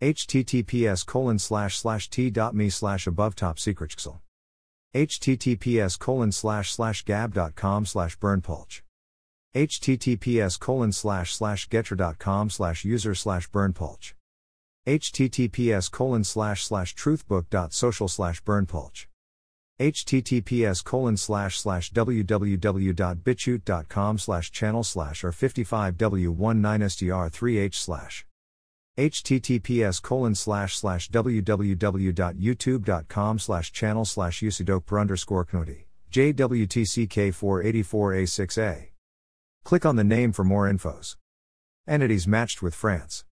Https colon slash slash t.me slash above top secret https colon slash slash gab.com slash berndpulch https colon slash slash gettr.com slash user slash berndpulch https colon slash slash truthbook.social slash berndpulch https colon slash slash www.bitchute.com slash channel slash or 55w19str3h slash https colon slash slash www.youtube.com slash channel slash usidok underscore knoti jwtck484a6a Click on the name for more infos. Entities matched with France.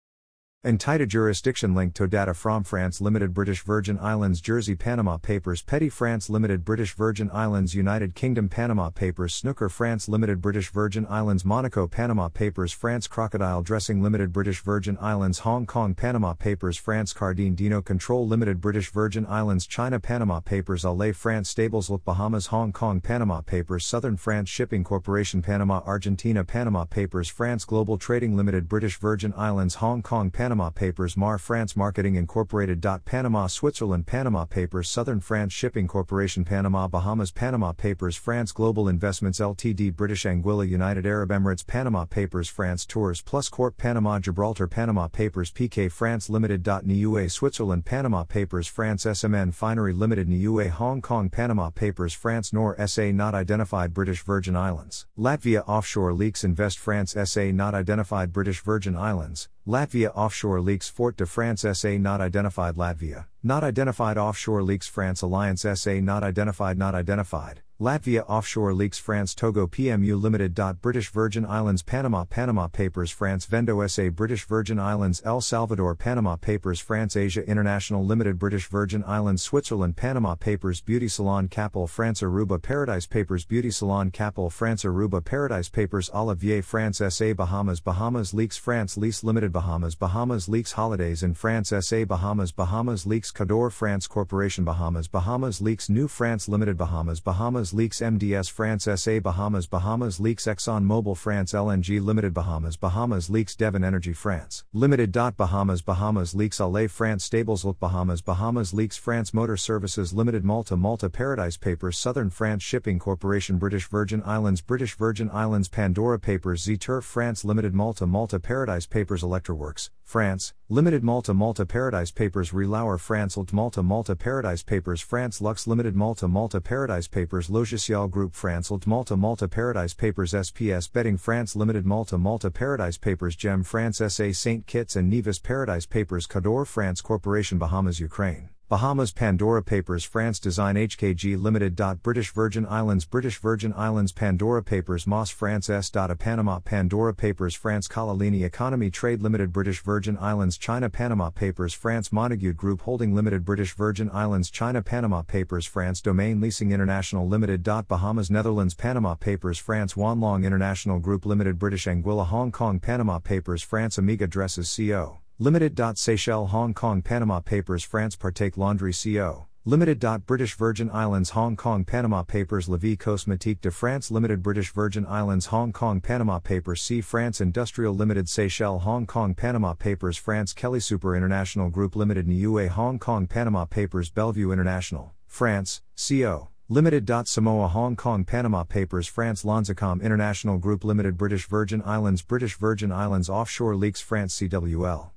Entita jurisdiction link to data from France Limited British Virgin Islands Jersey Panama Papers Petty France Limited British Virgin Islands United Kingdom Panama Papers Snooker France Limited British Virgin Islands Monaco Panama Papers France Crocodile Dressing Limited British Virgin Islands Hong Kong Panama Papers France Cardine Dino Control Limited British Virgin Islands China Panama Papers Alay France Stables Look Bahamas Hong Kong Panama Papers Southern France Shipping Corporation Panama Argentina Panama Papers France Global Trading Limited British Virgin Islands Hong Kong Panama Panama Papers Mar France Marketing Incorporated. Panama Switzerland. Panama Papers Southern France Shipping Corporation. Panama Bahamas. Panama Papers France Global Investments Ltd British Anguilla United Arab Emirates. Panama Papers France Tours Plus Corp. Panama Gibraltar. Panama Papers PK France Limited. Niue Switzerland. Panama Papers France SMN Finery Limited. Niue Hong Kong. Panama Papers France Nor SA Not Identified British Virgin Islands. Latvia Offshore Leaks Invest France SA Not Identified British Virgin Islands Latvia Offshore Leaks Fort de France SA Not Identified Latvia Not Identified Offshore Leaks France Alliance SA Not Identified Not Identified Latvia Offshore Leaks France Togo PMU Limited. British Virgin Islands Panama Panama Papers France Vendo SA British Virgin Islands El Salvador Panama Papers France Asia International Limited British Virgin Islands Switzerland Panama Papers Beauty Salon Capel France Aruba Paradise Papers Beauty Salon Capel France Aruba Paradise Papers Olivier France SA Bahamas Bahamas Leaks France Lease Limited Bahamas Bahamas Leaks Holidays in France SA Bahamas Bahamas Leaks Cador France Corporation Bahamas Bahamas Leaks New France Limited Bahamas Bahamas Bahamas Leaks MDS France SA Bahamas Bahamas Leaks Exxon Mobil France LNG Limited Bahamas Bahamas Leaks Devon Energy France Limited. Bahamas Bahamas Leaks Alay France Stables Look Bahamas Bahamas Leaks France Motor Services Limited Malta Malta Paradise Papers Southern France Shipping Corporation British Virgin Islands British Virgin Islands Pandora Papers Z France Limited Malta Malta Paradise Papers Electroworks France, Limited Malta Malta Paradise Papers Relauer France Lt Malta Malta Paradise Papers France Lux Limited Malta Malta Paradise Papers Logiciel Group France Lt Malta Malta Paradise Papers SPS Betting France Limited Malta Malta Paradise Papers Gem France SA St. Kitts and Nevis Paradise Papers Cador France Corporation Bahamas Ukraine Bahamas Pandora Papers France Design HKG Limited. British Virgin Islands British Virgin Islands Pandora Papers Moss France S. A Panama Pandora Papers France Calalini Economy Trade Limited British Virgin Islands China Panama Papers France Montague Group Holding Limited British Virgin Islands China Panama Papers France Domain Leasing International Limited. Bahamas Netherlands Panama Papers France Wanlong International Group Limited British Anguilla Hong Kong Panama Papers France Amiga Dresses CO Limited. Seychelles Hong Kong Panama Papers France Partake Laundry Co. Limited. British Virgin Islands Hong Kong Panama Papers Vie Cosmétique de France Limited British Virgin Islands Hong Kong Panama Papers C France Industrial Limited Seychelles Hong Kong Panama Papers France Kelly Super International Group Limited Niue Hong Kong Panama Papers Bellevue International, France, CO. Limited. Samoa Hong Kong Panama Papers France Lanzacom International Group Limited British Virgin Islands British Virgin Islands Offshore Leaks France CWL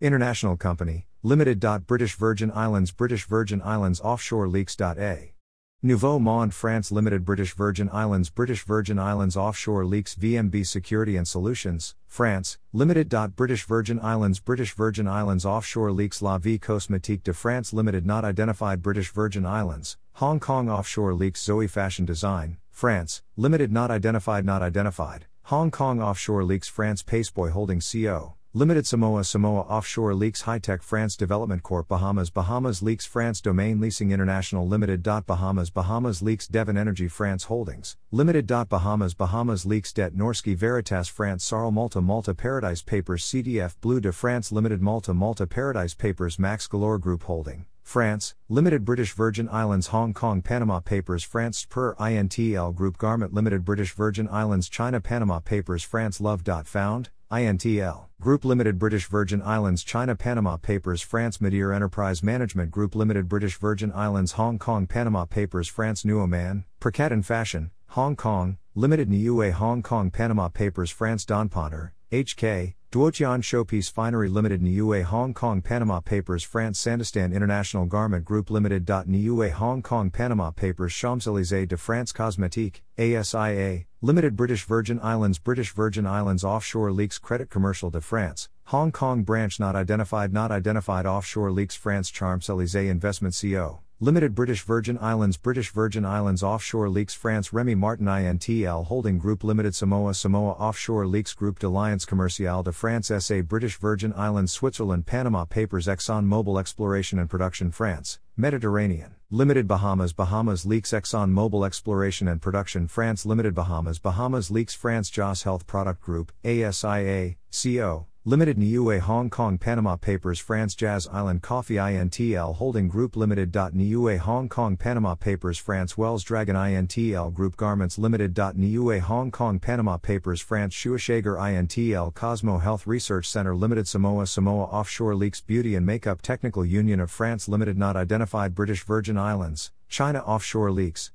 International Company, Limited. British Virgin Islands. British Virgin Islands Offshore Leaks.a. Nouveau Monde France Limited. British Virgin Islands. British Virgin Islands Offshore Leaks. VMB Security and Solutions, France, Limited. British Virgin Islands. British Virgin Islands Offshore Leaks. La Vie Cosmétique de France Limited. Not Identified. British Virgin Islands, Hong Kong Offshore Leaks. Zoe Fashion Design, France, Limited. Not Identified. Not Identified, Hong Kong Offshore Leaks. France Paceboy Holding CO, Limited Samoa Samoa Offshore Leaks High Tech France Development Corp Bahamas Bahamas Leaks France Domain Leasing International Limited. Bahamas Bahamas Leaks Devon Energy France Holdings Limited. Bahamas Bahamas Leaks Det Norske Veritas France Sarl Malta Malta Paradise Papers CDF Blue de France Limited Malta Malta Paradise Papers Max Galore Group Holding France, Limited British Virgin Islands Hong Kong Panama Papers France Per INTL Group Garment Limited British Virgin Islands China Panama Papers France Love. Found, INTL Group Limited British Virgin Islands China Panama Papers France Meteor Enterprise Management Group Limited British Virgin Islands Hong Kong Panama Papers France New Oman, Percat and Fashion, Hong Kong, Limited Niue Hong Kong Panama Papers France Don Ponder, HK, Duotian Showpiece Finery Limited Niue Hong Kong Panama Papers France Sandistan International Garment Group Limited. Niue Hong Kong Panama Papers Champs-Élysées de France Cosmetique, ASIA, Limited British Virgin Islands British Virgin Islands Offshore Leaks Credit Commercial de France, Hong Kong Branch Not Identified Not Identified Offshore Leaks France Champs-Élysées Investment CO. Limited British Virgin Islands British Virgin Islands Offshore Leaks France Remy Martin INTL Holding Group Limited Samoa Samoa Offshore Leaks Group d'Alliance Commerciale de France SA British Virgin Islands Switzerland Panama Papers Exxon Mobil Exploration and Production France Mediterranean Limited Bahamas Bahamas Leaks Exxon Mobil Exploration and Production France Limited Bahamas Bahamas Leaks France Joss Health Product Group ASIA CO Limited Niue Hong Kong Panama Papers France Jazz Island Coffee INTL Holding Group Limited. Niue Hong Kong Panama Papers France Wells Dragon INTL Group Garments Limited. Niue Hong Kong Panama Papers France Schueschager INTL Cosmo Health Research Center Limited Samoa Samoa Offshore Leaks Beauty and Makeup Technical Union of France Limited Not Identified British Virgin Islands, China Offshore Leaks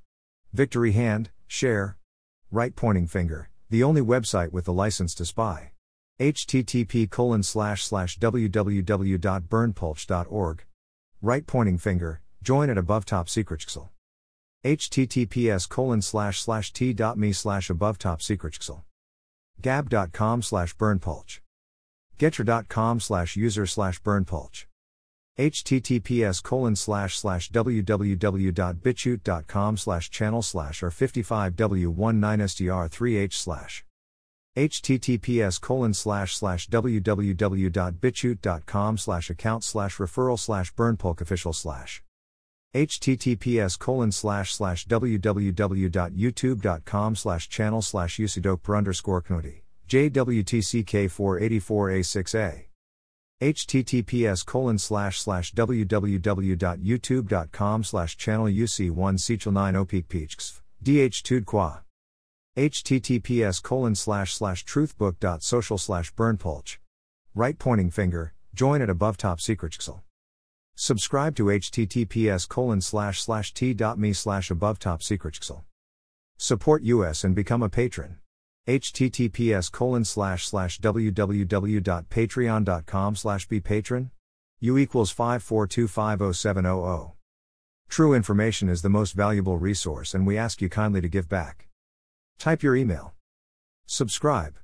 Victory Hand, Share Right Pointing Finger, the only website with the license to spy http www.berndpulch.org. Right pointing finger, join at above top secret https colon slash slash t.me slash above top secret gab.com slash berndpulch gettr.com slash user slash berndpulch. https colon slash slash www.bitchute.com slash channel slash r55w19str3h slash https colon slash slash www.bitchute.com slash account slash referral slash berndpulch official slash https colon slash slash www.youtube.com slash channel slash usidok per underscore knodi jwtck 484a6a https colon slash slash www.youtube.com slash channel uc1 sechel 9 opik peachks dh 2 qua https colon slash slash truthbook.social slash berndpulch. Right pointing finger, join at above top secret Subscribe to https colon slash slash t.me slash above top secret Support us and become a patron. https colon slash slash www.patreon.com slash be patron. U equals 54250700. True information is the most valuable resource and we ask you kindly to give back. Type your email. Subscribe.